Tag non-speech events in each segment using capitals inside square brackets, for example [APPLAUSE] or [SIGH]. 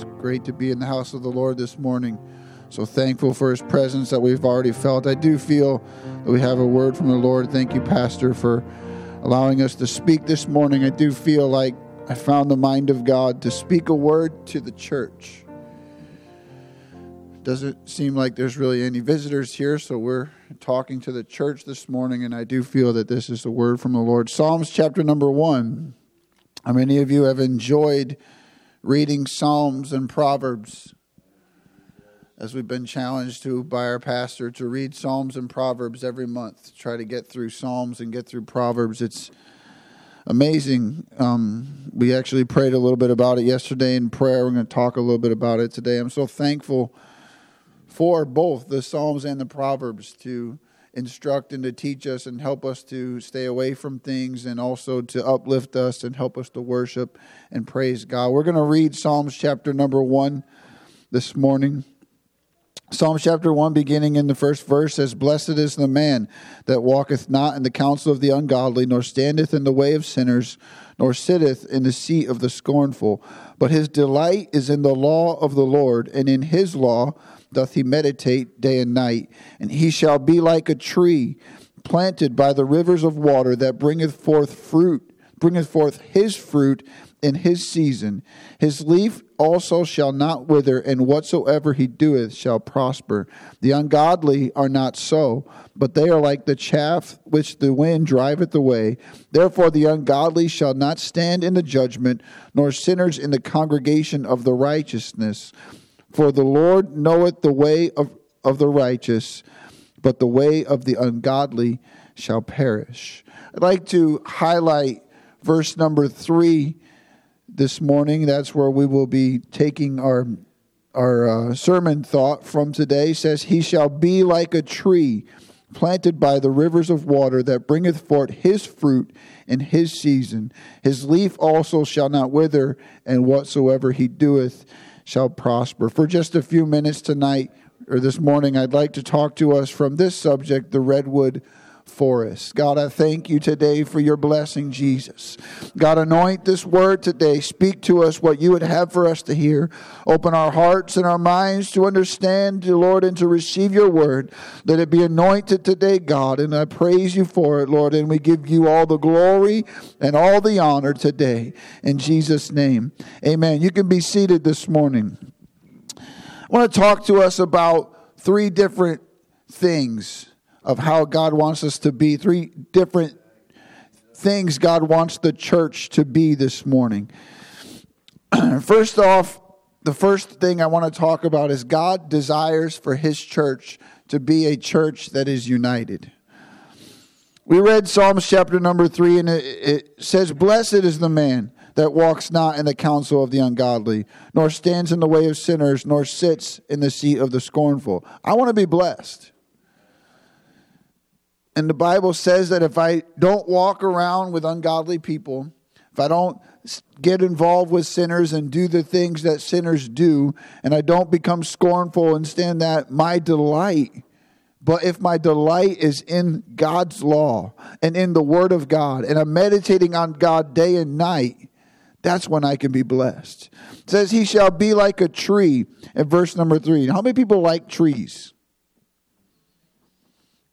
It's great to be in the house of the Lord this morning. So thankful for his presence that we've already felt. I do feel that we have a word from the Lord. Thank you, Pastor, for allowing us to speak this morning. I do feel like I found the mind of God to speak a word to the church. Doesn't seem like there's really any visitors here, so we're talking to the church this morning, and I do feel that this is a word from the Lord. Psalms chapter number one. How many of you have enjoyed reading Psalms and Proverbs? As we've been challenged to by our pastor to read Psalms and Proverbs every month, try to get through Psalms and get through Proverbs. It's amazing. Um, we actually prayed a little bit about it yesterday in prayer. We're going to talk a little bit about it today. I'm so thankful for both the Psalms and the Proverbs to instruct and to teach us and help us to stay away from things and also to uplift us and help us to worship and praise God. We're going to read Psalms chapter number one this morning. Psalms chapter 1, beginning in the first verse, says, Blessed is the man that walketh not in the counsel of the ungodly, nor standeth in the way of sinners, nor sitteth in the seat of the scornful. But his delight is in the law of the Lord, and in his law doth he meditate day and night. And he shall be like a tree planted by the rivers of water that bringeth forth fruit, bringeth forth his fruit in his season. His leaf also shall not wither, and whatsoever he doeth shall prosper. The ungodly are not so, but they are like the chaff which the wind driveth away. Therefore, the ungodly shall not stand in the judgment, nor sinners in the congregation of the righteousness. For the Lord knoweth the way of, of the righteous, but the way of the ungodly shall perish. I'd like to highlight verse number three this morning. That's where we will be taking our our uh, sermon thought from today. It says, "He shall be like a tree planted by the rivers of water that bringeth forth his fruit in his season. His leaf also shall not wither, and whatsoever he doeth." Shall prosper. For just a few minutes tonight or this morning, I'd like to talk to us from this subject, the redwood forest. God, I thank you today for your blessing, Jesus. God, anoint this word today. Speak to us what you would have for us to hear. Open our hearts and our minds to understand, Lord, and to receive your word. Let it be anointed today, God. And I praise you for it, Lord. And we give you all the glory and all the honor today. In Jesus' name, amen. You can be seated this morning. I want to talk to us about three different things of how God wants us to be, three different things God wants the church to be this morning. [CLEARS THROAT] first off, the first thing I want to talk about is God desires for his church to be a church that is united. We read Psalms chapter number three, and it, it says, Blessed is the man that walks not in the counsel of the ungodly, nor stands in the way of sinners, nor sits in the seat of the scornful. I want to be blessed. And the Bible says that if I don't walk around with ungodly people, if I don't get involved with sinners and do the things that sinners do, and I don't become scornful and stand that my delight, but if my delight is in God's law and in the Word of God, and I'm meditating on God day and night, that's when I can be blessed. It says, He shall be like a tree in verse number three. How many people like trees?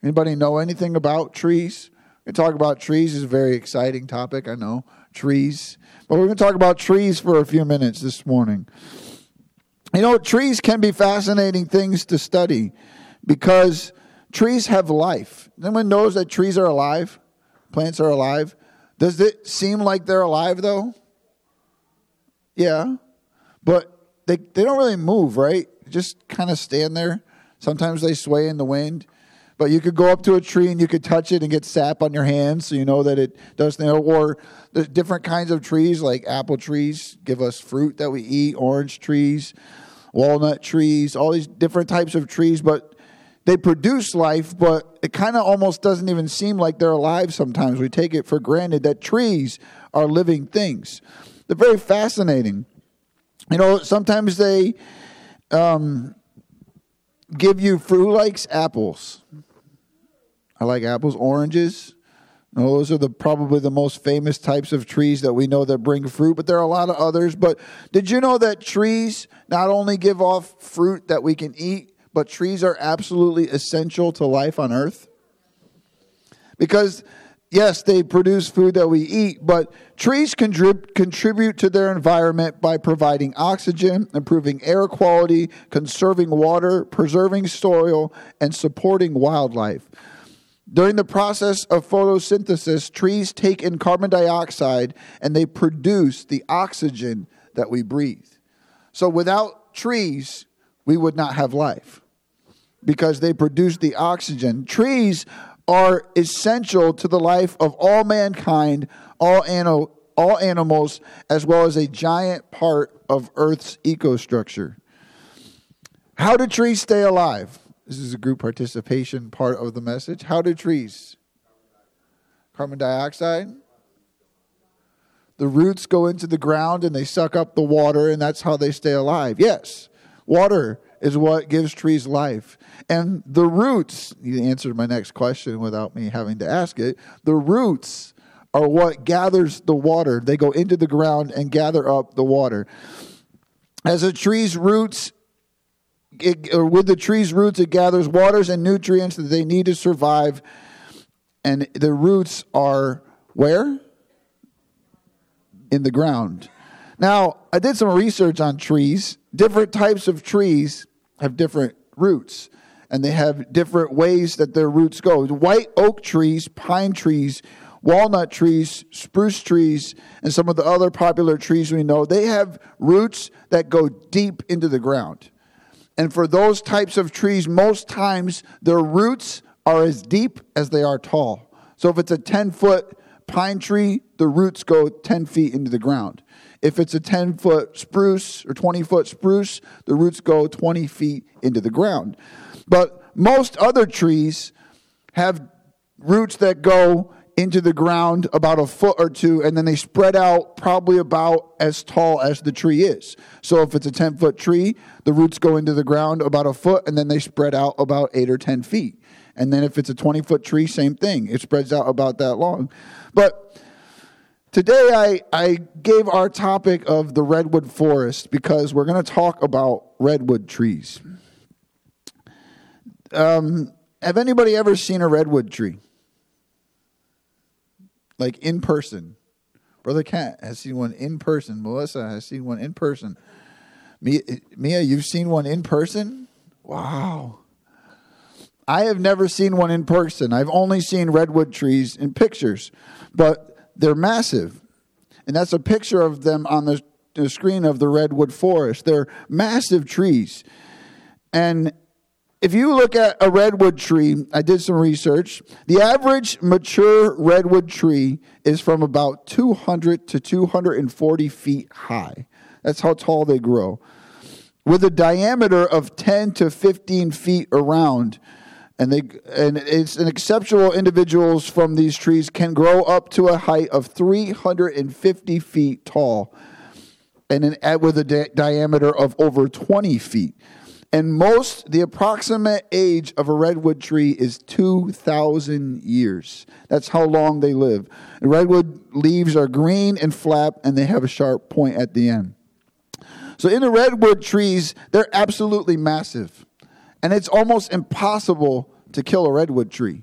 Anybody know anything about trees? We talk about trees is a very exciting topic. I know trees, but we're going to talk about trees for a few minutes this morning. You know, trees can be fascinating things to study because trees have life. Anyone knows that trees are alive? Plants are alive. Does it seem like they're alive though? Yeah, but they they don't really move, right? Just kind of stand there. Sometimes they sway in the wind. But you could go up to a tree and you could touch it and get sap on your hands, so you know that it does. Things. Or the different kinds of trees, like apple trees, give us fruit that we eat. Orange trees, walnut trees, all these different types of trees, but they produce life, but it kind of almost doesn't even seem like they're alive sometimes. We take it for granted that trees are living things. They're very fascinating. You know, sometimes they um, give you fruit likes apples. I like apples, oranges. Those are the probably the most famous types of trees that we know that bring fruit, but there are a lot of others. But did you know that trees not only give off fruit that we can eat, but trees are absolutely essential to life on earth? Because yes, they produce food that we eat, but trees contrib- contribute to their environment by providing oxygen, improving air quality, conserving water, preserving soil, and supporting wildlife. During the process of photosynthesis, trees take in carbon dioxide and they produce the oxygen that we breathe. So without trees, we would not have life because they produce the oxygen. Trees are essential to the life of all mankind, all, ano- all animals, as well as a giant part of Earth's ecostructure. How do trees stay alive? This is a group participation part of the message. How do trees? Carbon dioxide. The roots go into the ground and they suck up the water, and that's how they stay alive. Yes, water is what gives trees life. And the roots, you answered my next question without me having to ask it. The roots are what gathers the water. They go into the ground and gather up the water. As a tree's roots it, or with the tree's roots, it gathers waters and nutrients that they need to survive. And the roots are where? In the ground. Now, I did some research on trees. Different types of trees have different roots, and they have different ways that their roots go. White oak trees, pine trees, walnut trees, spruce trees, and some of the other popular trees we know, they have roots that go deep into the ground. And for those types of trees, most times their roots are as deep as they are tall. So if it's a 10 foot pine tree, the roots go 10 feet into the ground. If it's a 10 foot spruce or 20 foot spruce, the roots go 20 feet into the ground. But most other trees have roots that go into the ground about a foot or two, and then they spread out probably about as tall as the tree is. So if it's a 10 foot tree, the roots go into the ground about a foot, and then they spread out about eight or 10 feet. And then if it's a 20 foot tree, same thing. It spreads out about that long. But today I, I gave our topic of the redwood forest because we're going to talk about redwood trees. Um, have anybody ever seen a redwood tree? Like in person. Brother Cat has seen one in person. Melissa has seen one in person. Mia, you've seen one in person? Wow. I have never seen one in person. I've only seen redwood trees in pictures, but they're massive. And that's a picture of them on the, the screen of the redwood forest. They're massive trees. And if you look at a redwood tree, I did some research. The average mature redwood tree is from about 200 to 240 feet high. That's how tall they grow. With a diameter of 10 to 15 feet around. And they and it's an exceptional individuals from these trees can grow up to a height of 350 feet tall and an, with a di- diameter of over 20 feet. And most, the approximate age of a redwood tree is 2,000 years. That's how long they live. redwood leaves are green and flat, and they have a sharp point at the end. So, in the redwood trees, they're absolutely massive. And it's almost impossible to kill a redwood tree.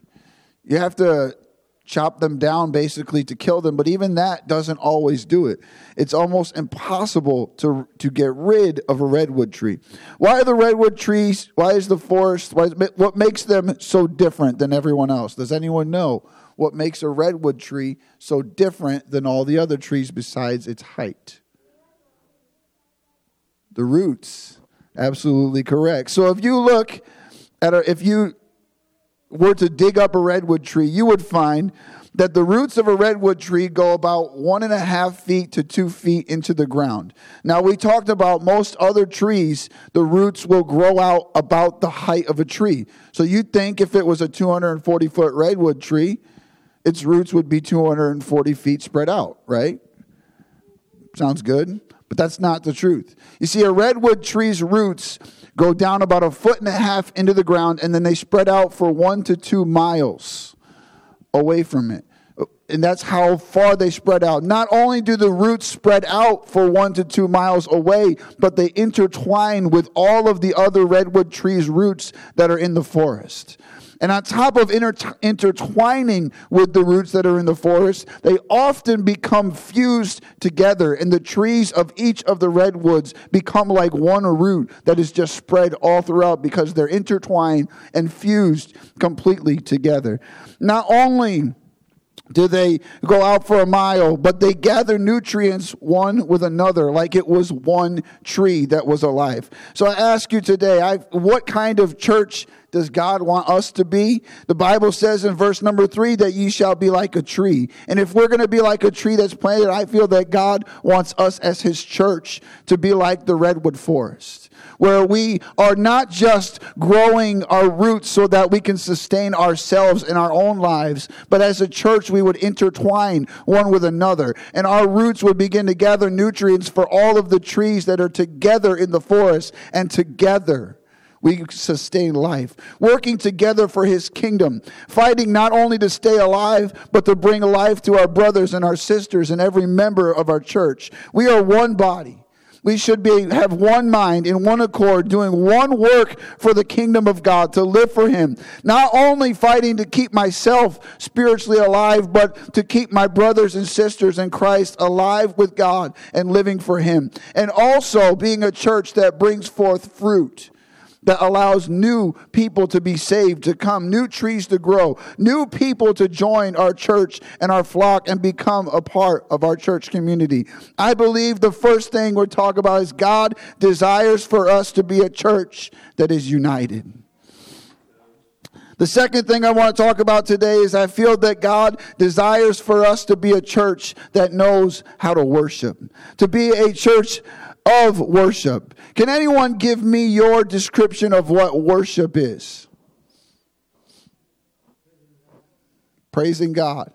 You have to chop them down basically to kill them, but even that doesn't always do it. It's almost impossible to, to get rid of a redwood tree. Why are the redwood trees, why is the forest, why what makes them so different than everyone else? Does anyone know what makes a redwood tree so different than all the other trees besides its height? The roots. Absolutely correct. So if you look at a, if you were to dig up a redwood tree, you would find that the roots of a redwood tree go about one and a half feet to two feet into the ground. Now, we talked about most other trees, the roots will grow out about the height of a tree. So you'd think if it was a 240 foot redwood tree, its roots would be 240 feet spread out, right? Sounds good, but that's not the truth. You see, a redwood tree's roots go down about a foot and a half into the ground, and then they spread out for one to two miles away from it. and that's how far they spread out. Not only do the roots spread out for one to two miles away, but they intertwine with all of the other redwood trees' roots that are in the forest. And on top of inter- intertwining with the roots that are in the forest, they often become fused together, and the trees of each of the redwoods become like one root that is just spread all throughout because they're intertwined and fused completely together. Not only do they go out for a mile, but they gather nutrients one with another like it was one tree that was alive. So I ask you today, I, what kind of church does God want us to be? The Bible says in verse number three that ye shall be like a tree. And if we're going to be like a tree that's planted, I feel that God wants us as his church to be like the redwood forest where we are not just growing our roots so that we can sustain ourselves in our own lives, but as a church, we would intertwine one with another. And our roots would begin to gather nutrients for all of the trees that are together in the forest and together we sustain life, working together for his kingdom, fighting not only to stay alive, but to bring life to our brothers and our sisters and every member of our church. We are one body. We should be, have one mind in one accord, doing one work for the kingdom of God, to live for Him. Not only fighting to keep myself spiritually alive, but to keep my brothers and sisters in Christ alive with God and living for Him. And also being a church that brings forth fruit that allows new people to be saved, to come, new trees to grow, new people to join our church and our flock and become a part of our church community. I believe the first thing we're talking about is God desires for us to be a church that is united. The second thing I want to talk about today is I feel that God desires for us to be a church that knows how to worship, to be a church of worship. Can anyone give me your description of what worship is? Praising God.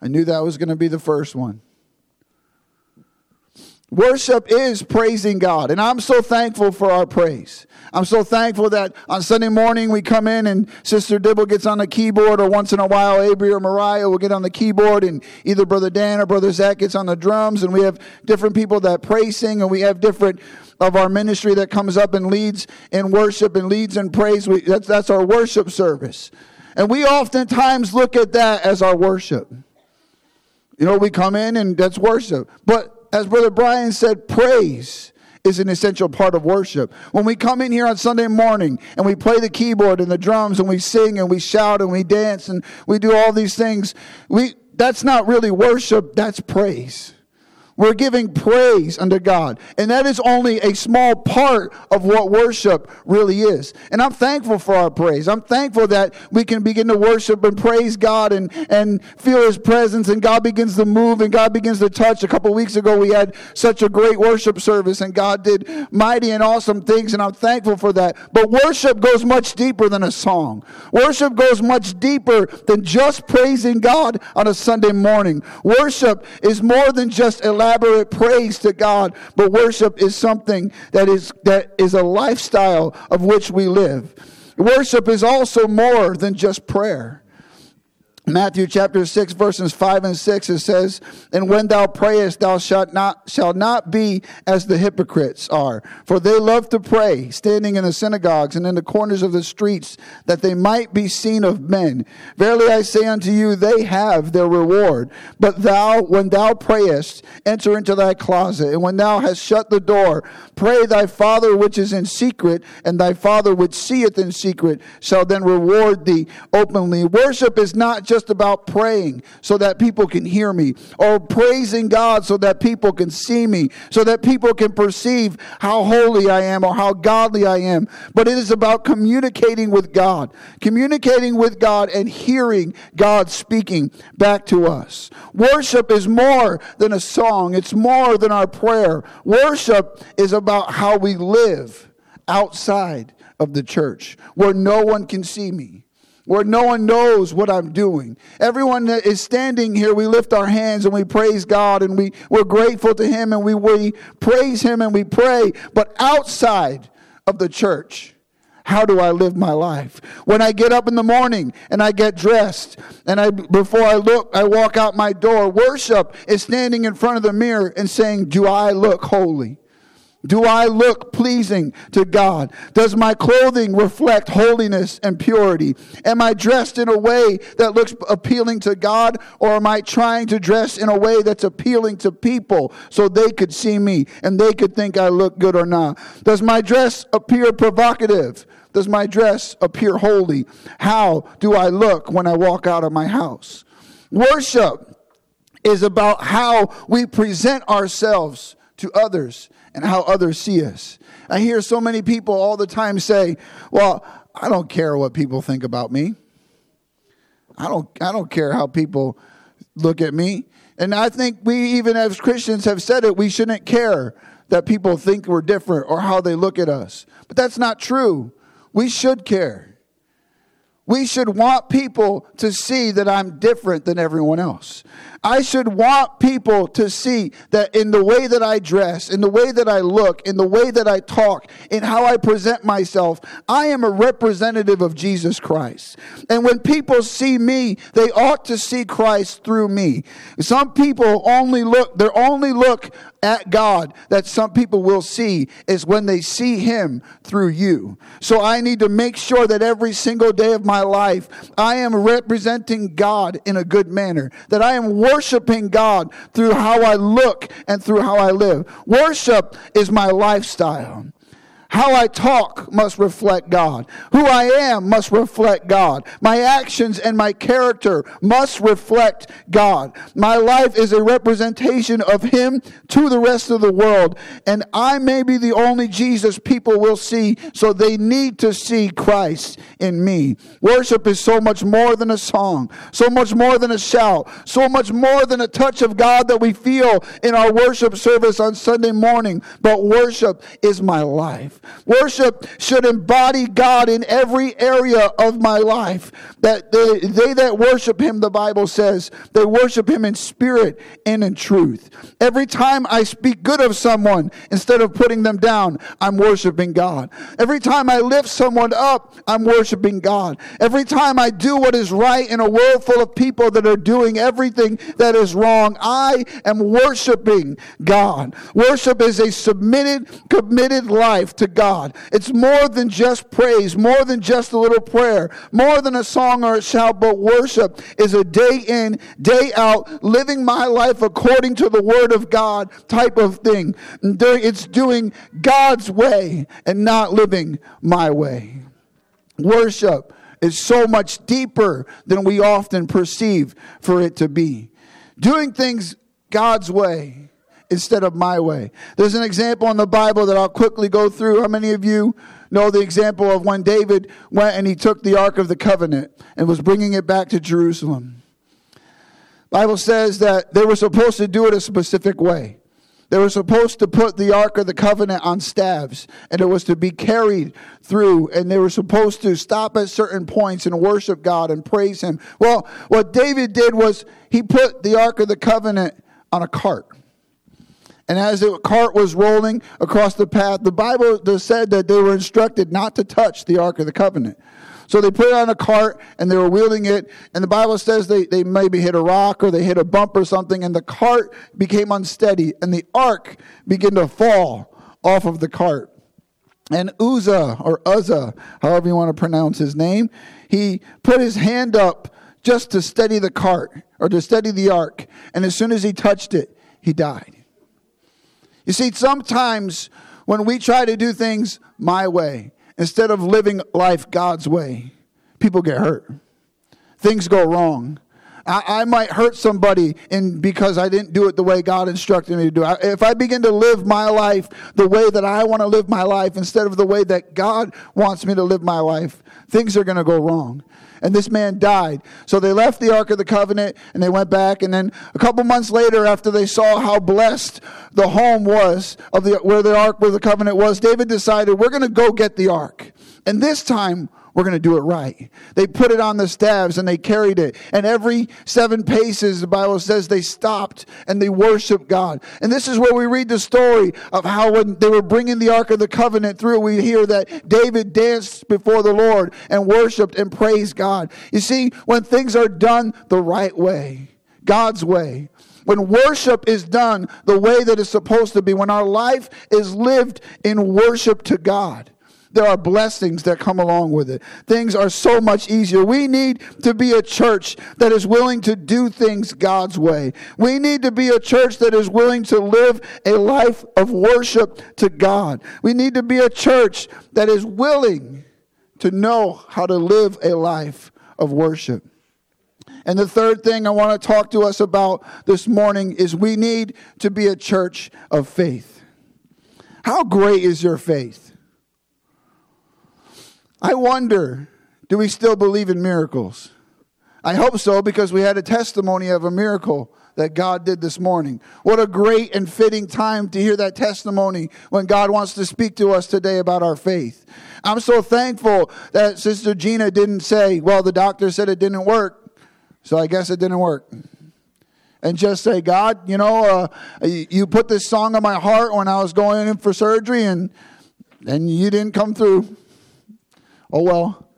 I knew that was going to be the first one. Worship is praising God, and I'm so thankful for our praise. I'm so thankful that on Sunday morning we come in and Sister Dibble gets on the keyboard, or once in a while Avery or Mariah will get on the keyboard, and either Brother Dan or Brother Zach gets on the drums, and we have different people that praise sing, and we have different of our ministry that comes up and leads in worship and leads in praise. We, that's, that's our worship service. And we oftentimes look at that as our worship. You know, we come in and that's worship. But as Brother Brian said, praise is an essential part of worship. When we come in here on Sunday morning and we play the keyboard and the drums and we sing and we shout and we dance and we do all these things, we, that's not really worship, that's praise. We're giving praise unto God. And that is only a small part of what worship really is. And I'm thankful for our praise. I'm thankful that we can begin to worship and praise God and, and feel His presence and God begins to move and God begins to touch. A couple weeks ago, we had such a great worship service and God did mighty and awesome things. And I'm thankful for that. But worship goes much deeper than a song. Worship goes much deeper than just praising God on a Sunday morning. Worship is more than just elaborate praise to God, but worship is something that is, that is a lifestyle of which we live. Worship is also more than just prayer. Matthew chapter 6 verses 5 and 6 it says, And when thou prayest thou shalt not shalt not be as the hypocrites are, for they love to pray, standing in the synagogues and in the corners of the streets, that they might be seen of men. Verily I say unto you, they have their reward. But thou, when thou prayest, enter into thy closet, and when thou hast shut the door, pray thy father which is in secret, and thy father which seeth in secret shall then reward thee openly. Worship is not just about praying so that people can hear me or praising God so that people can see me, so that people can perceive how holy I am or how godly I am. But it is about communicating with God, communicating with God and hearing God speaking back to us. Worship is more than a song, it's more than our prayer. Worship is about how we live outside of the church where no one can see me where no one knows what I'm doing. Everyone that is standing here, we lift our hands and we praise God and we, we're grateful to Him and we, we praise Him and we pray. But outside of the church, How do I live my life? When I get up in the morning and I get dressed and I before I look I walk out my door, worship is standing in front of the mirror and saying, "Do I look holy?" Do I look pleasing to God? Does my clothing reflect holiness and purity? Am I dressed in a way that looks appealing to God, or am I trying to dress in a way that's appealing to people so they could see me and they could think I look good or not? Does my dress appear provocative? Does my dress appear holy? How do I look when I walk out of my house? Worship is about how we present ourselves to others and how others see us. I hear so many people all the time say, "Well, I don't care what people think about me. I don't I don't care how people look at me." And I think we even as Christians have said it, we shouldn't care that people think we're different or how they look at us. But that's not true. We should care. We should want people to see that I'm different than everyone else. I should want people to see that in the way that I dress, in the way that I look, in the way that I talk, in how I present myself, I am a representative of Jesus Christ. And when people see me, they ought to see Christ through me. Some people only look, their only look at God that some people will see is when they see Him through you. So I need to make sure that every single day of my life, I am representing God in a good manner, that I am worshiping God through how I look and through how I live. Worship is my lifestyle. How I talk must reflect God. Who I am must reflect God. My actions and my character must reflect God. My life is a representation of Him to the rest of the world. And I may be the only Jesus people will see, so they need to see Christ in me. Worship is so much more than a song, so much more than a shout, so much more than a touch of God that we feel in our worship service on Sunday morning. But worship is my life. Worship should embody God in every area of my life. That they, they that worship Him, the Bible says, they worship Him in spirit and in truth. Every time I speak good of someone, instead of putting them down, I'm worshiping God. Every time I lift someone up, I'm worshiping God. Every time I do what is right in a world full of people that are doing everything that is wrong, I am worshiping God. Worship is a submitted, committed life to God. It's more than just praise, more than just a little prayer, more than a song or a shout, but worship is a day in, day out, living my life according to the Word of God type of thing. It's doing God's way and not living my way. Worship is so much deeper than we often perceive for it to be. Doing things God's way instead of my way. There's an example in the Bible that I'll quickly go through. How many of you know the example of when David went and he took the Ark of the Covenant and was bringing it back to Jerusalem? Bible says that they were supposed to do it a specific way. They were supposed to put the Ark of the Covenant on staves, and it was to be carried through, and they were supposed to stop at certain points and worship God and praise Him. Well, what David did was he put the Ark of the Covenant on a cart. And as the cart was rolling across the path, the Bible said that they were instructed not to touch the Ark of the Covenant. So they put it on a cart and they were wheeling it. And the Bible says they, they maybe hit a rock or they hit a bump or something, and the cart became unsteady, and the ark began to fall off of the cart. And Uzzah, or Uzzah, however you want to pronounce his name, he put his hand up just to steady the cart or to steady the ark. And as soon as he touched it, he died. You see, sometimes when we try to do things my way, instead of living life God's way, people get hurt. Things go wrong. I, I, might hurt somebody in because I didn't do it the way God instructed me to do it. If I begin to live my life the way that I want to live my life instead of the way that God wants me to live my life, things are going to go wrong. And this man died. So they left the Ark of the Covenant and they went back. And then a couple months later, after they saw how blessed the home was of the where the Ark, where the covenant was, David decided, we're going to go get the Ark. And this time, we're going to do it right. They put it on the staves and they carried it. And every seven paces, the Bible says they stopped and they worshiped God. And this is where we read the story of how when they were bringing the Ark of the Covenant through, we hear that David danced before the Lord and worshiped and praised God. You see, when things are done the right way, God's way, when worship is done the way that it's supposed to be, when our life is lived in worship to God, there are blessings that come along with it. Things are so much easier. We need to be a church that is willing to do things God's way. We need to be a church that is willing to live a life of worship to God. We need to be a church that is willing to know how to live a life of worship. And the third thing I want to talk to us about this morning is we need to be a church of faith. How great is your faith? I wonder, do we still believe in miracles? I hope so because we had a testimony of a miracle that God did this morning. What a great and fitting time to hear that testimony when God wants to speak to us today about our faith. I'm so thankful that Sister Gina didn't say, Well, the doctor said it didn't work, so I guess it didn't work. And just say, God, you know, uh, you put this song on my heart when I was going in for surgery, and, and you didn't come through oh well,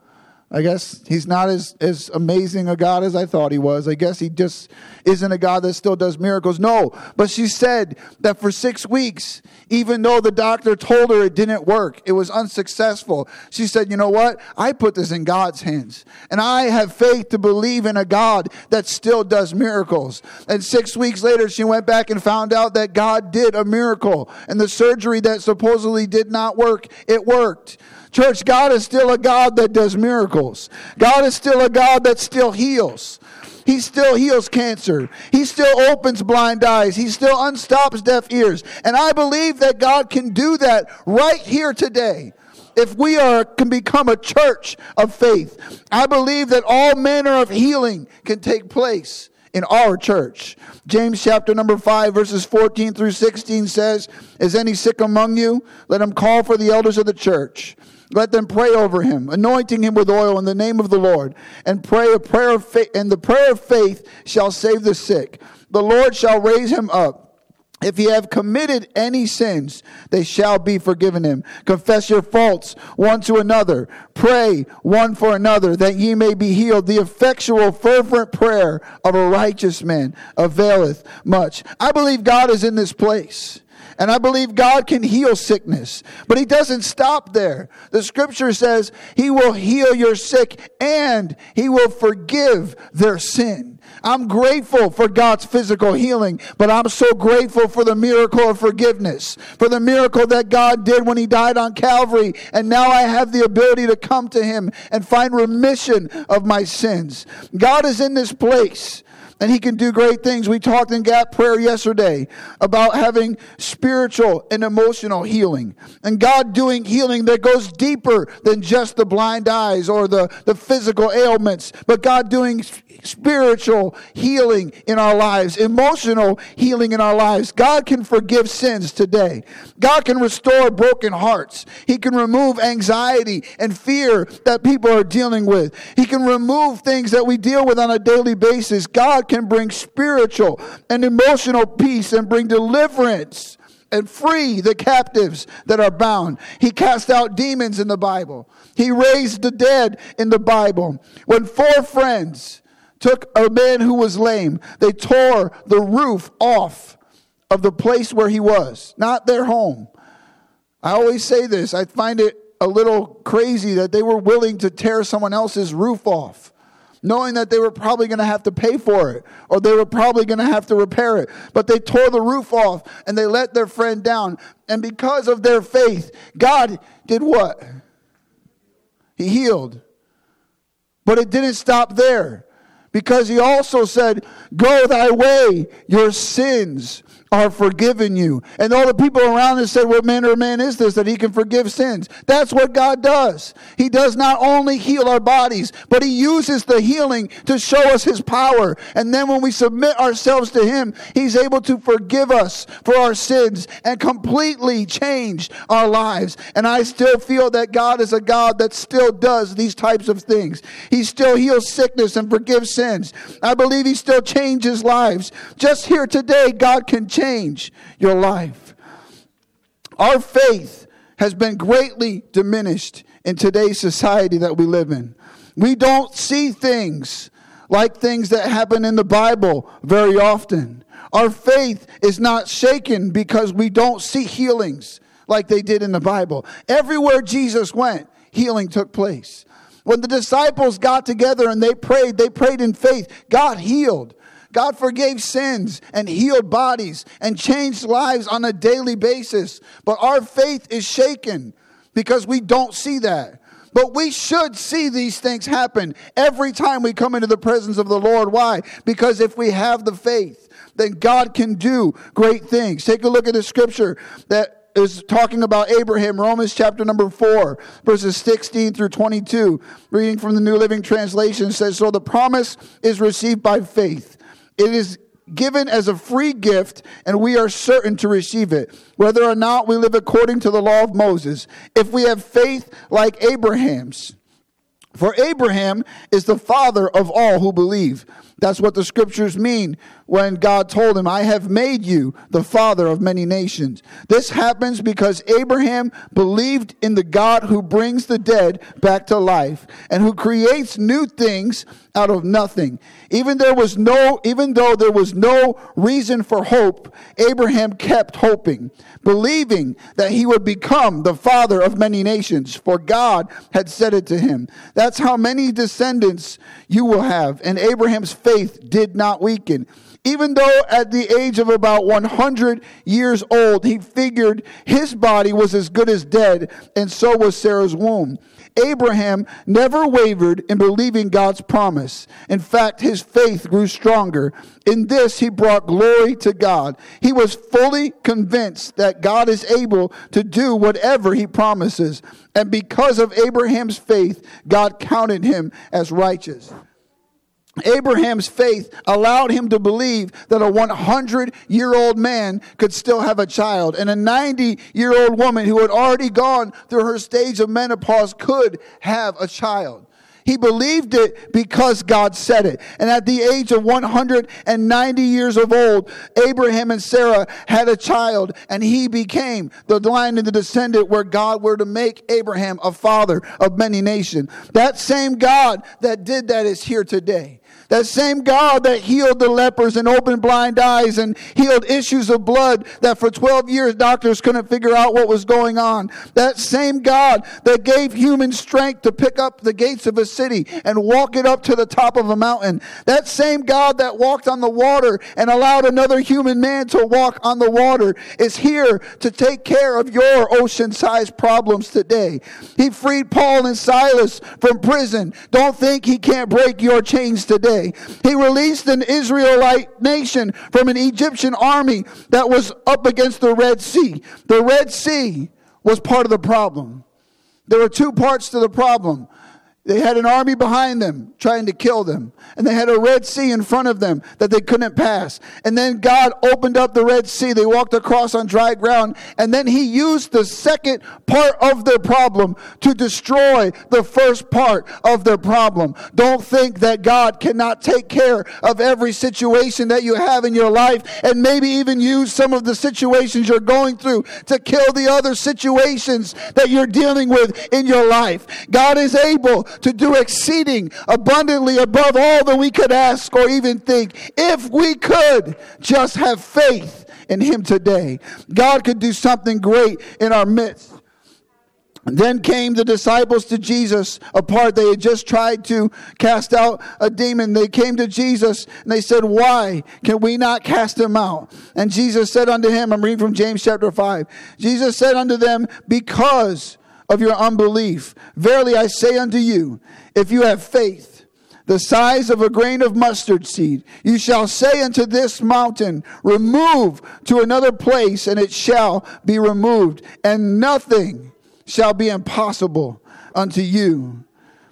I guess he's not as, as amazing a God as I thought he was. I guess he just isn't a God that still does miracles. No, but she said that for six weeks, even though the doctor told her it didn't work, it was unsuccessful, she said, You know what? I put this in God's hands. And I have faith to believe in a God that still does miracles. And six weeks later, she went back and found out that God did a miracle. And the surgery that supposedly did not work, it worked. Church, God is still a God that does miracles. God is still a God that still heals. He still heals cancer. He still opens blind eyes. He still unstops deaf ears. And I believe that God can do that right here today. If we are can become a church of faith, I believe that all manner of healing can take place in our church. James chapter number 5 verses 14 through 16 says, "Is any sick among you? Let him call for the elders of the church." Let them pray over him, anointing him with oil in the name of the Lord, and pray a prayer of faith, and the prayer of faith shall save the sick. The Lord shall raise him up. If he have committed any sins, they shall be forgiven him. Confess your faults one to another. Pray one for another that ye may be healed. The effectual, fervent prayer of a righteous man availeth much. I believe God is in this place. And I believe God can heal sickness. But He doesn't stop there. The scripture says He will heal your sick and He will forgive their sin. I'm grateful for God's physical healing, but I'm so grateful for the miracle of forgiveness, for the miracle that God did when He died on Calvary. And now I have the ability to come to Him and find remission of my sins. God is in this place and he can do great things. We talked in Gap Prayer yesterday about having spiritual and emotional healing and God doing healing that goes deeper than just the blind eyes or the, the physical ailments, but God doing spiritual healing in our lives, emotional healing in our lives. God can forgive sins today. God can restore broken hearts. He can remove anxiety and fear that people are dealing with. He can remove things that we deal with on a daily basis. God can bring spiritual and emotional peace and bring deliverance and free the captives that are bound. He cast out demons in the Bible. He raised the dead in the Bible. When four friends took a man who was lame. They tore the roof off of the place where he was, not their home. I always say this. I find it a little crazy that they were willing to tear someone else's roof off, knowing that they were probably going to have to pay for it or they were probably going to have to repair it. But they tore the roof off and they let their friend down. And because of their faith, God did what? He healed. But it didn't stop there because he also said, Go thy way, your sins are forgiven you. And all the people around us said, What manner of man is this that he can forgive sins? That's what God does. He does not only heal our bodies, but he uses the healing to show us his power. And then when we submit ourselves to him, he's able to forgive us for our sins and completely change our lives. And I still feel that God is a God that still does these types of things. He still heals sickness and forgives sins. I believe he still changes lives. Just here today, God can change your life. Our faith has been greatly diminished in today's society that we live in. We don't see things like things that happen in the Bible very often. Our faith is not shaken because we don't see healings like they did in the Bible. Everywhere Jesus went, healing took place. When the disciples got together and they prayed, they prayed in faith. God healed. God forgave sins and healed bodies and changed lives on a daily basis. But our faith is shaken because we don't see that. But we should see these things happen every time we come into the presence of the Lord. Why? Because if we have the faith, then God can do great things. Take a look at the scripture that is talking about Abraham, Romans chapter number 4, verses 16 through 22. Reading from the New Living Translation says, So the promise is received by faith. It is given as a free gift, and we are certain to receive it, whether or not we live according to the law of Moses. If we have faith like Abraham's, for Abraham is the father of all who believe. That's what the scriptures mean when God told him, I have made you the father of many nations. This happens because Abraham believed in the God who brings the dead back to life and who creates new things out of nothing. Even there was no even though there was no reason for hope, Abraham kept hoping, believing that he would become the father of many nations, for God had said it to him. That's how many descendants you will have. And Abraham's faith did not weaken. Even though at the age of about 100 years old, he figured his body was as good as dead, and so was Sarah's womb. Abraham never wavered in believing God's promise. In fact, his faith grew stronger. In this, he brought glory to God. He was fully convinced that God is able to do whatever he promises. And because of Abraham's faith, God counted him as righteous. Abraham's faith allowed him to believe that a 100 year old man could still have a child, and a 90 year old woman who had already gone through her stage of menopause could have a child. He believed it because God said it. And at the age of 190 years of old, Abraham and Sarah had a child, and he became the line and the descendant where God were to make Abraham a father of many nations. That same God that did that is here today. That same God that healed the lepers and opened blind eyes and healed issues of blood that for 12 years doctors couldn't figure out what was going on. That same God that gave human strength to pick up the gates of a city and walk it up to the top of a mountain. That same God that walked on the water and allowed another human man to walk on the water is here to take care of your ocean sized problems today. He freed Paul and Silas from prison. Don't think he can't break your chains today He released an Israelite nation from an Egyptian army that was up against the Red Sea. The Red Sea was part of the problem. There were two parts to the problem. They had an army behind them trying to kill them. And they had a Red Sea in front of them that they couldn't pass. And then God opened up the Red Sea. They walked across on dry ground. And then He used the second part of their problem to destroy the first part of their problem. Don't think that God cannot take care of every situation that you have in your life and maybe even use some of the situations you're going through to kill the other situations that you're dealing with in your life. God is able to do exceeding abundantly above all that we could ask or even think. If we could just have faith in Him today, God could do something great in our midst. Then came the disciples to Jesus apart. They had just tried to cast out a demon. They came to Jesus and they said, Why can we not cast him out? And Jesus said unto him, I'm reading from James chapter 5. Jesus said unto them, Because of your unbelief. Verily I say unto you, if you have faith the size of a grain of mustard seed. You shall say unto this mountain, Remove to another place, and it shall be removed, and nothing shall be impossible unto you.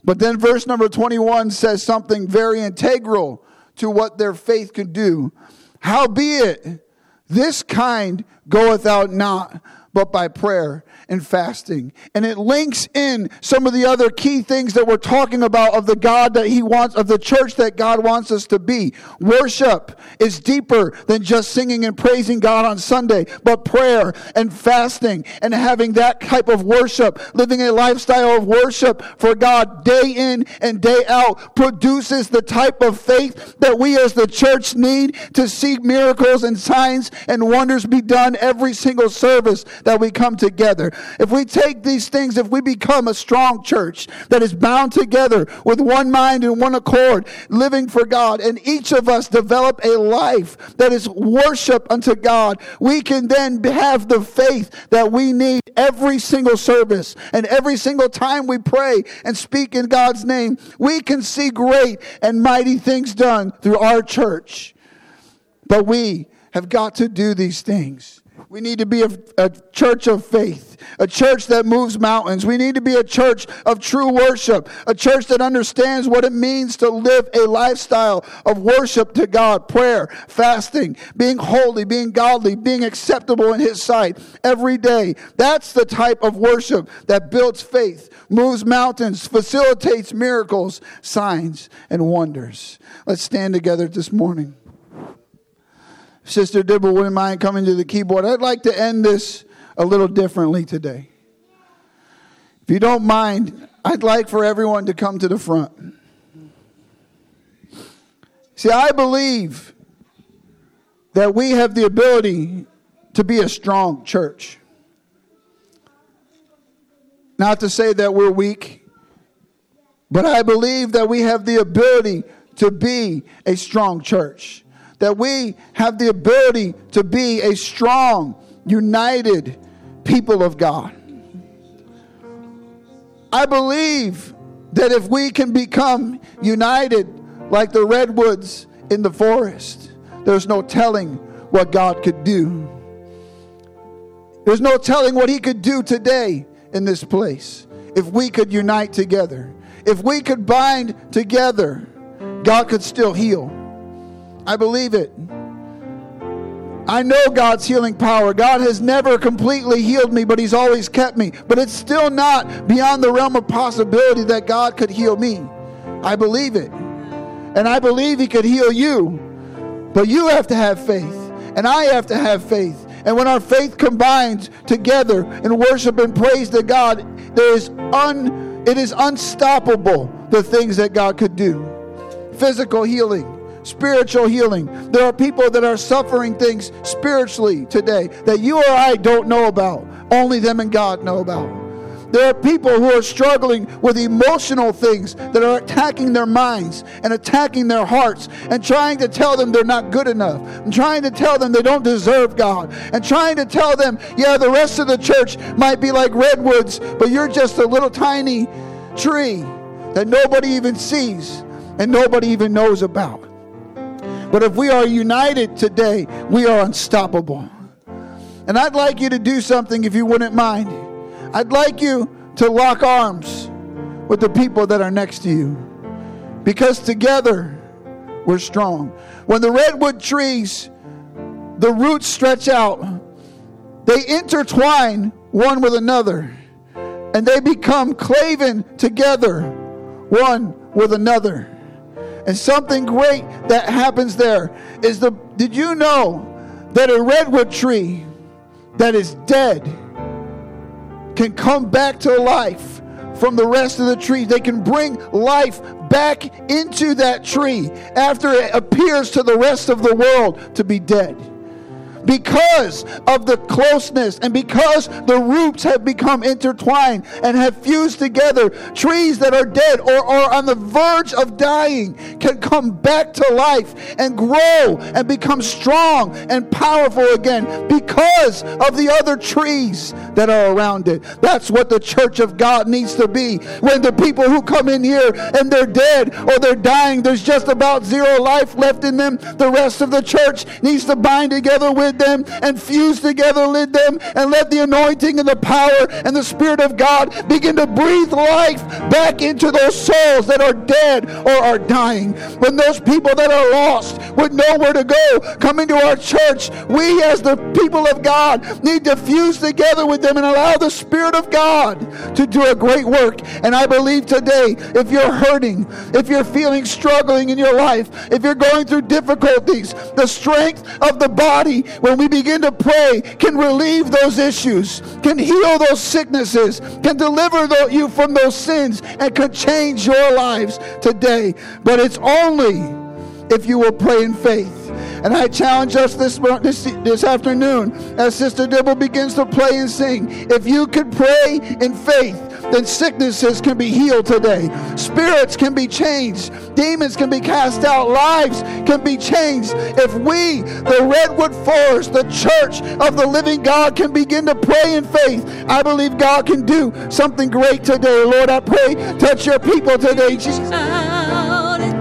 But then verse number 21 says something very integral to what their faith could do. Howbeit, this kind goeth out not but by prayer and fasting. And it links in some of the other key things that we're talking about of the God that He wants, of the church that God wants us to be. Worship is deeper than just singing and praising God on Sunday, but prayer and fasting and having that type of worship, living a lifestyle of worship for God day in and day out produces the type of faith that we as the church need to see miracles and signs and wonders be done every single service that we come together. If we take these things, if we become a strong church that is bound together with one mind and one accord, living for God, and each of us develop a life that is worship unto God, we can then have the faith that we need every single service and every single time we pray and speak in God's name. We can see great and mighty things done through our church. But we have got to do these things. We need to be a, a, church of faith, a church that moves mountains. We need to be a church of true worship, a church that understands what it means to live a lifestyle of worship to God, prayer, fasting, being holy, being godly, being acceptable in His sight every day. That's the type of worship that builds faith, moves mountains, facilitates miracles, signs, and wonders. Let's stand together this morning. Sister Dibble wouldn't mind coming to the keyboard. I'd like to end this a little differently today. If you don't mind, I'd like for everyone to come to the front. See, I believe that we have the ability to be a strong church. Not to say that we're weak, but I believe that we have the ability to be a strong church that we have the ability to be a strong, united people of God. I believe that if we can become united like the redwoods in the forest, there's no telling what God could do. There's no telling what He could do today in this place if we could unite together. If we could bind together, God could still heal. I believe it. I know God's healing power. God has never completely healed me, but He's always kept me. But it's still not beyond the realm of possibility that God could heal me. I believe it. And I believe He could heal you. But you have to have faith. And I have to have faith. And when our faith combines together in worship and praise to God, there is un, it is unstoppable the things that God could do. Physical healing spiritual healing. There are people that are suffering things spiritually today that you or I don't know about. Only them and God know about. There are people who are struggling with emotional things that are attacking their minds and attacking their hearts and trying to tell them they're not good enough and trying to tell them they don't deserve God and trying to tell them, yeah, the rest of the church might be like redwoods, but you're just a little tiny tree that nobody even sees and nobody even knows about. But if we are united today, we are unstoppable. And I'd like you to do something if you wouldn't mind. I'd like you to lock arms with the people that are next to you. Because together we're strong. When the redwood trees, the roots stretch out, they intertwine one with another, and they become claven together one with another. And something great that happens there is the did you know that a redwood tree that is dead can come back to life from the rest of the trees? They can bring life back into that tree after it appears to the rest of the world to be dead. Because of the closeness and because the roots have become intertwined and have fused together, trees that are dead or are on the verge of dying can come back to life and grow and become strong and powerful again because of the other trees that are around it. That's what the church of God needs to be. When the people who come in here and they're dead or they're dying, there's just about zero life left in them. The rest of the church needs to bind together with them and fuse together with them and let the anointing and the power and the Spirit of God begin to breathe life back into those souls that are dead or are dying. When those people that are lost with nowhere to go come into our church, we as the people of God need to fuse together with them and allow the Spirit of God to do a great work. And I believe today, if you're hurting, if you're feeling struggling in your life, if you're going through difficulties, the strength of the body, when we begin to pray, can relieve those issues, can heal those sicknesses, can deliver you from those sins, and can change your lives today. But it's only if you will pray in faith. And I challenge us this, this, this afternoon as Sister Dibble begins to play and sing. If you could pray in faith, then sicknesses can be healed today. Spirits can be changed. Demons can be cast out. Lives can be changed. If we, the Redwood Forest, the church of the living God, can begin to pray in faith, I believe God can do something great today. Lord, I pray, touch your people today, Jesus.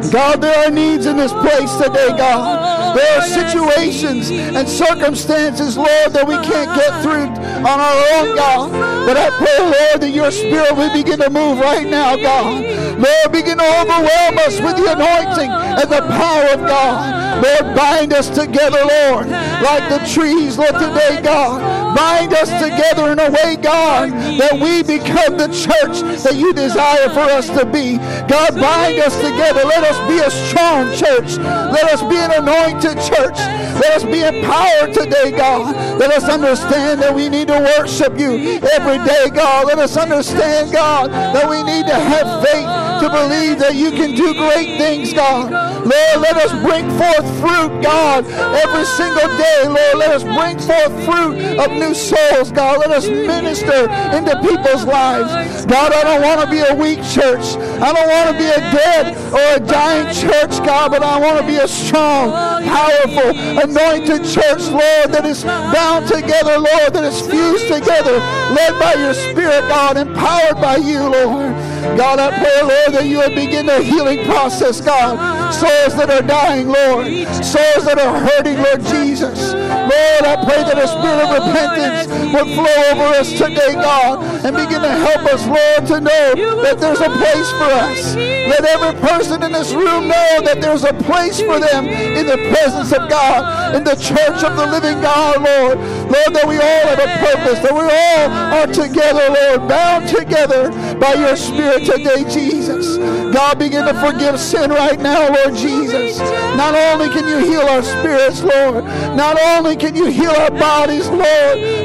God, there are needs in this place today, God. There are situations and circumstances, Lord, that we can't get through on our own, God. But I pray, Lord, that your spirit will begin to move right now, God. Lord, begin to overwhelm us with the anointing and the power of God. Lord, bind us together, Lord, like the trees, Lord, today, God. Bind us together in a way, God, that we become the church that you desire for us to be. God, bind us together. Let us be a strong church. Let us be an anointed church. Let us be empowered today, God. Let us understand that we need to worship you every day, God. Let us understand, God, that we need to have faith to believe that you can do great things, God. Lord, let us bring forth fruit, God, every single day. Lord, let us bring forth fruit of new souls, God. Let us minister into people's lives. God, I don't want to be a weak church. I don't want to be a dead or a dying church, God, but I want to be a strong, powerful, anointed church, Lord, that is bound together, Lord, that is fused together, led by your Spirit, God, empowered by you, Lord. God, I pray, Lord, that you would begin the healing process, God. Souls that are dying, Lord. Souls that are hurting, Lord Jesus. Lord, I pray that a spirit of repentance would flow over us today, God, and begin to help us, Lord, to know that there's a place for us. Let every person in this room know that there's a place for them in the presence of God, in the church of the living God, Lord. Lord, that we all have a purpose, that we all are together, Lord, bound together by your Spirit today, Jesus. God, begin to forgive sin right now, Lord Jesus. Not only can you heal our spirits, Lord, not only can you heal our bodies, Lord,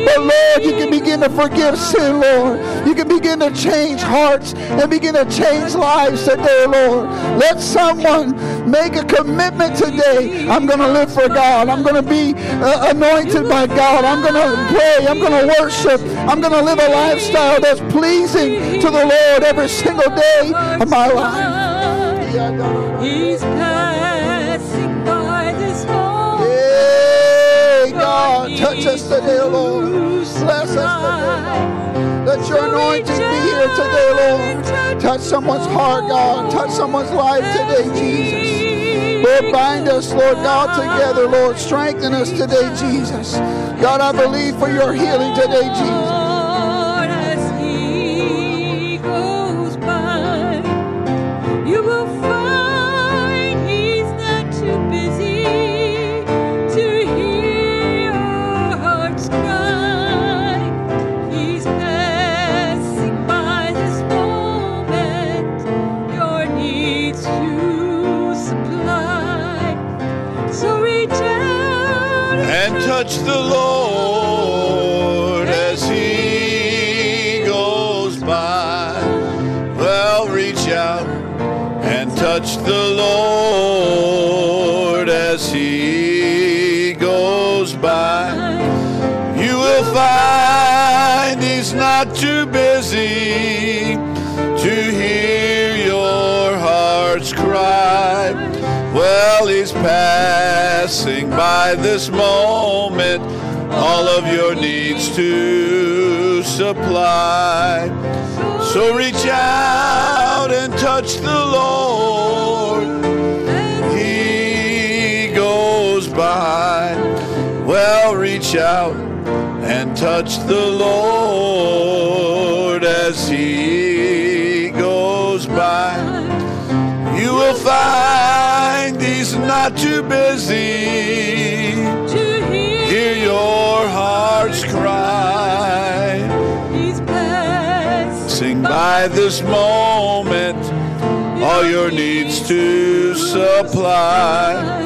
but Lord, you can begin to forgive sin, Lord. You can begin to change hearts and begin to change lives today, Lord. Let someone make a commitment today. I'm going to live for God. I'm going to be uh, anointed by God. I'm going to pray. I'm going to worship. I'm going to live a lifestyle that's pleasing to the Lord every single day of my life. He's passing by this moment. Hey, God, touch us today, Lord. Bless us today. Let your anointing be here today, Lord. Touch someone's heart, God. Touch someone's life today, Jesus. Lord, bind us, Lord God, together, Lord. Strengthen us today, Jesus. God, I believe for your healing today, Jesus. as he goes by. You will find he's not too busy to hear your heart's cry. Well, he's passing by this moment, all of your needs to supply. So reach out and touch the Lord by. Well, reach out and touch the Lord as he goes by. You will find he's not too busy. to hear your heart's cry. Sing by this moment all your needs to supply.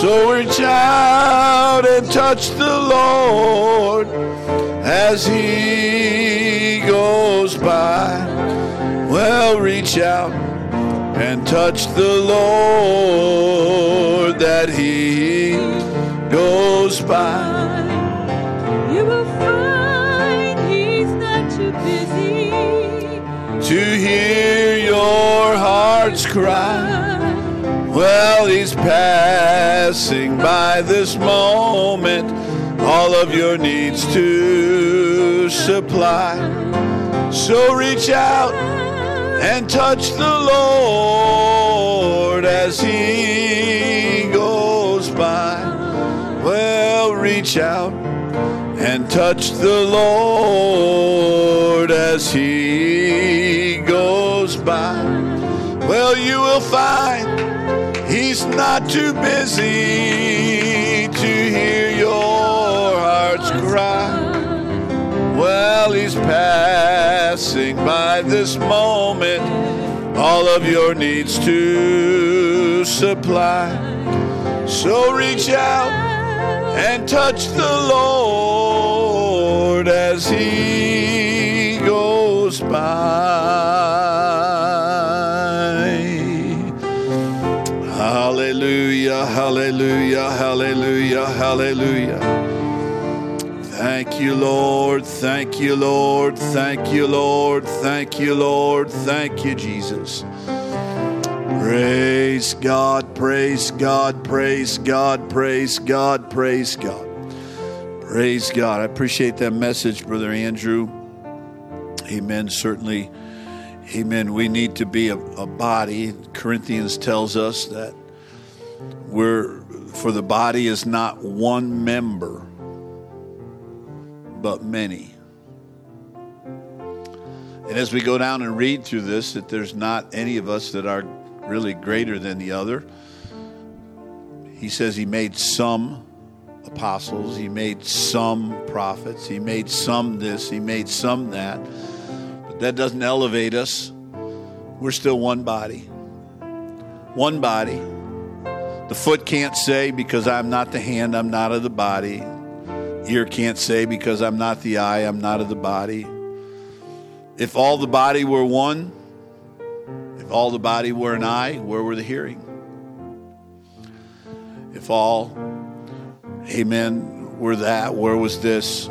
So reach out and touch the Lord as He goes by. Well, reach out and touch the Lord that He goes by. You will find he's not too busy To hear your heart's cry. Well, He's passing by this moment, all of your needs to supply. So reach out and touch the Lord as He goes by. Well, reach out and touch the Lord as He goes by. Well, you will find He's not too busy to hear your heart's cry. Well, He's passing by this moment, all of your needs to supply. So reach out and touch the Lord as He goes by. Hallelujah, hallelujah, hallelujah, hallelujah. Thank you, Lord. Thank you, Lord. Thank you, Lord. Thank you, Lord. Thank you, Jesus. Praise God, praise God, praise God, praise God, praise God. Praise God. I appreciate that message, Brother Andrew. Amen. Certainly, amen. We need to be a, a body. Corinthians tells us that we're, for the body is not one member, but many. And as we go down and read through this, that there's not any of us that are really greater than the other. He says he made some apostles, he made some prophets, he made some this, he made some that. But that doesn't elevate us. We're still one body. One body. The foot can't say, because I'm not the hand, I'm not of the body. Ear can't say, because I'm not the eye, I'm not of the body. If all the body were one, if all the body were an eye, where were the hearing? If all, amen, were that, where was this?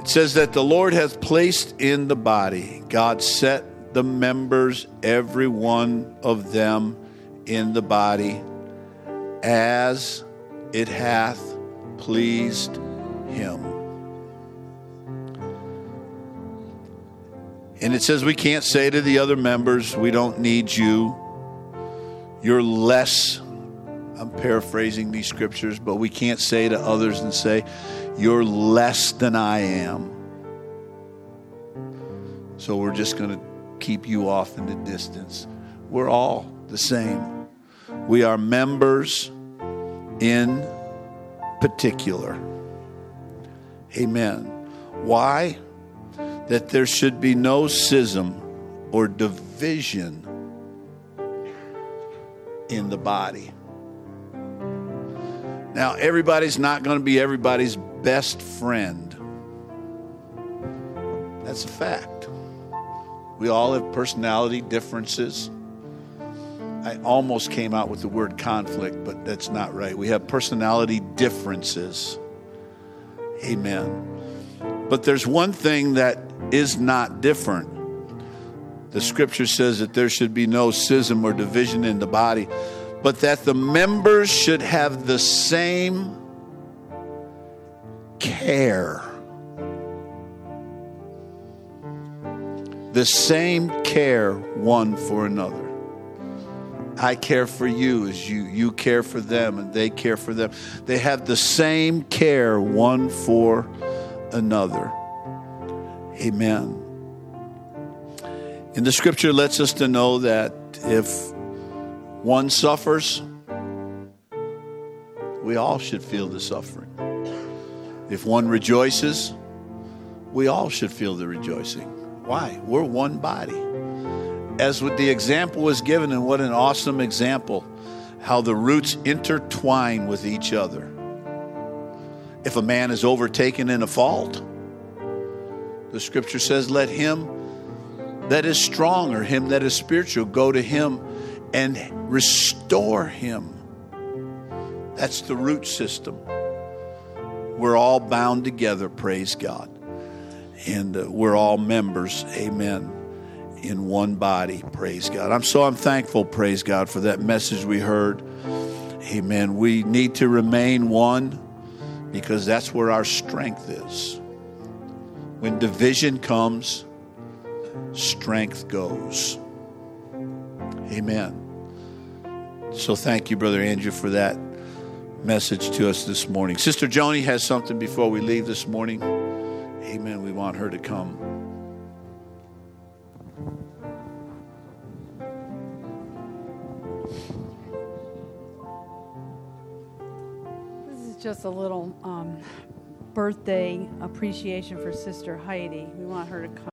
It says that the Lord hath placed in the body, God set the members, every one of them in the body, as it hath pleased him. And it says we can't say to the other members, we don't need you. You're less. I'm paraphrasing these scriptures, but we can't say to others and say, you're less than I am. So we're just going to keep you off in the distance. We're all the same. We are members in particular. Amen. Why? That there should be no schism or division in the body. Now, everybody's not going to be everybody's best friend. That's a fact. We all have personality differences. I almost came out with the word conflict, but that's not right. We have personality differences. Amen. But there's one thing that is not different. The scripture says that there should be no schism or division in the body, but that the members should have the same care. The same care one for another. I care for you as you you care for them and they care for them. They have the same care one for another. Amen. And the scripture lets us to know that if one suffers, we all should feel the suffering. If one rejoices, we all should feel the rejoicing. Why? We're one body as with the example was given, and what an awesome example, how the roots intertwine with each other. If a man is overtaken in a fault, the scripture says, Let him that is strong or him that is spiritual go to him and restore him. That's the root system. We're all bound together, praise God. And uh, we're all members, amen in one body. Praise God. I'm so I'm thankful, praise God, for that message we heard. Amen. We need to remain one because that's where our strength is. When division comes, strength goes. Amen. So thank you, Brother Andrew, for that message to us this morning. Sister Joni has something before we leave this morning. Amen. We want her to come. Just a little um, birthday appreciation for Sister Heidi. We want her to come.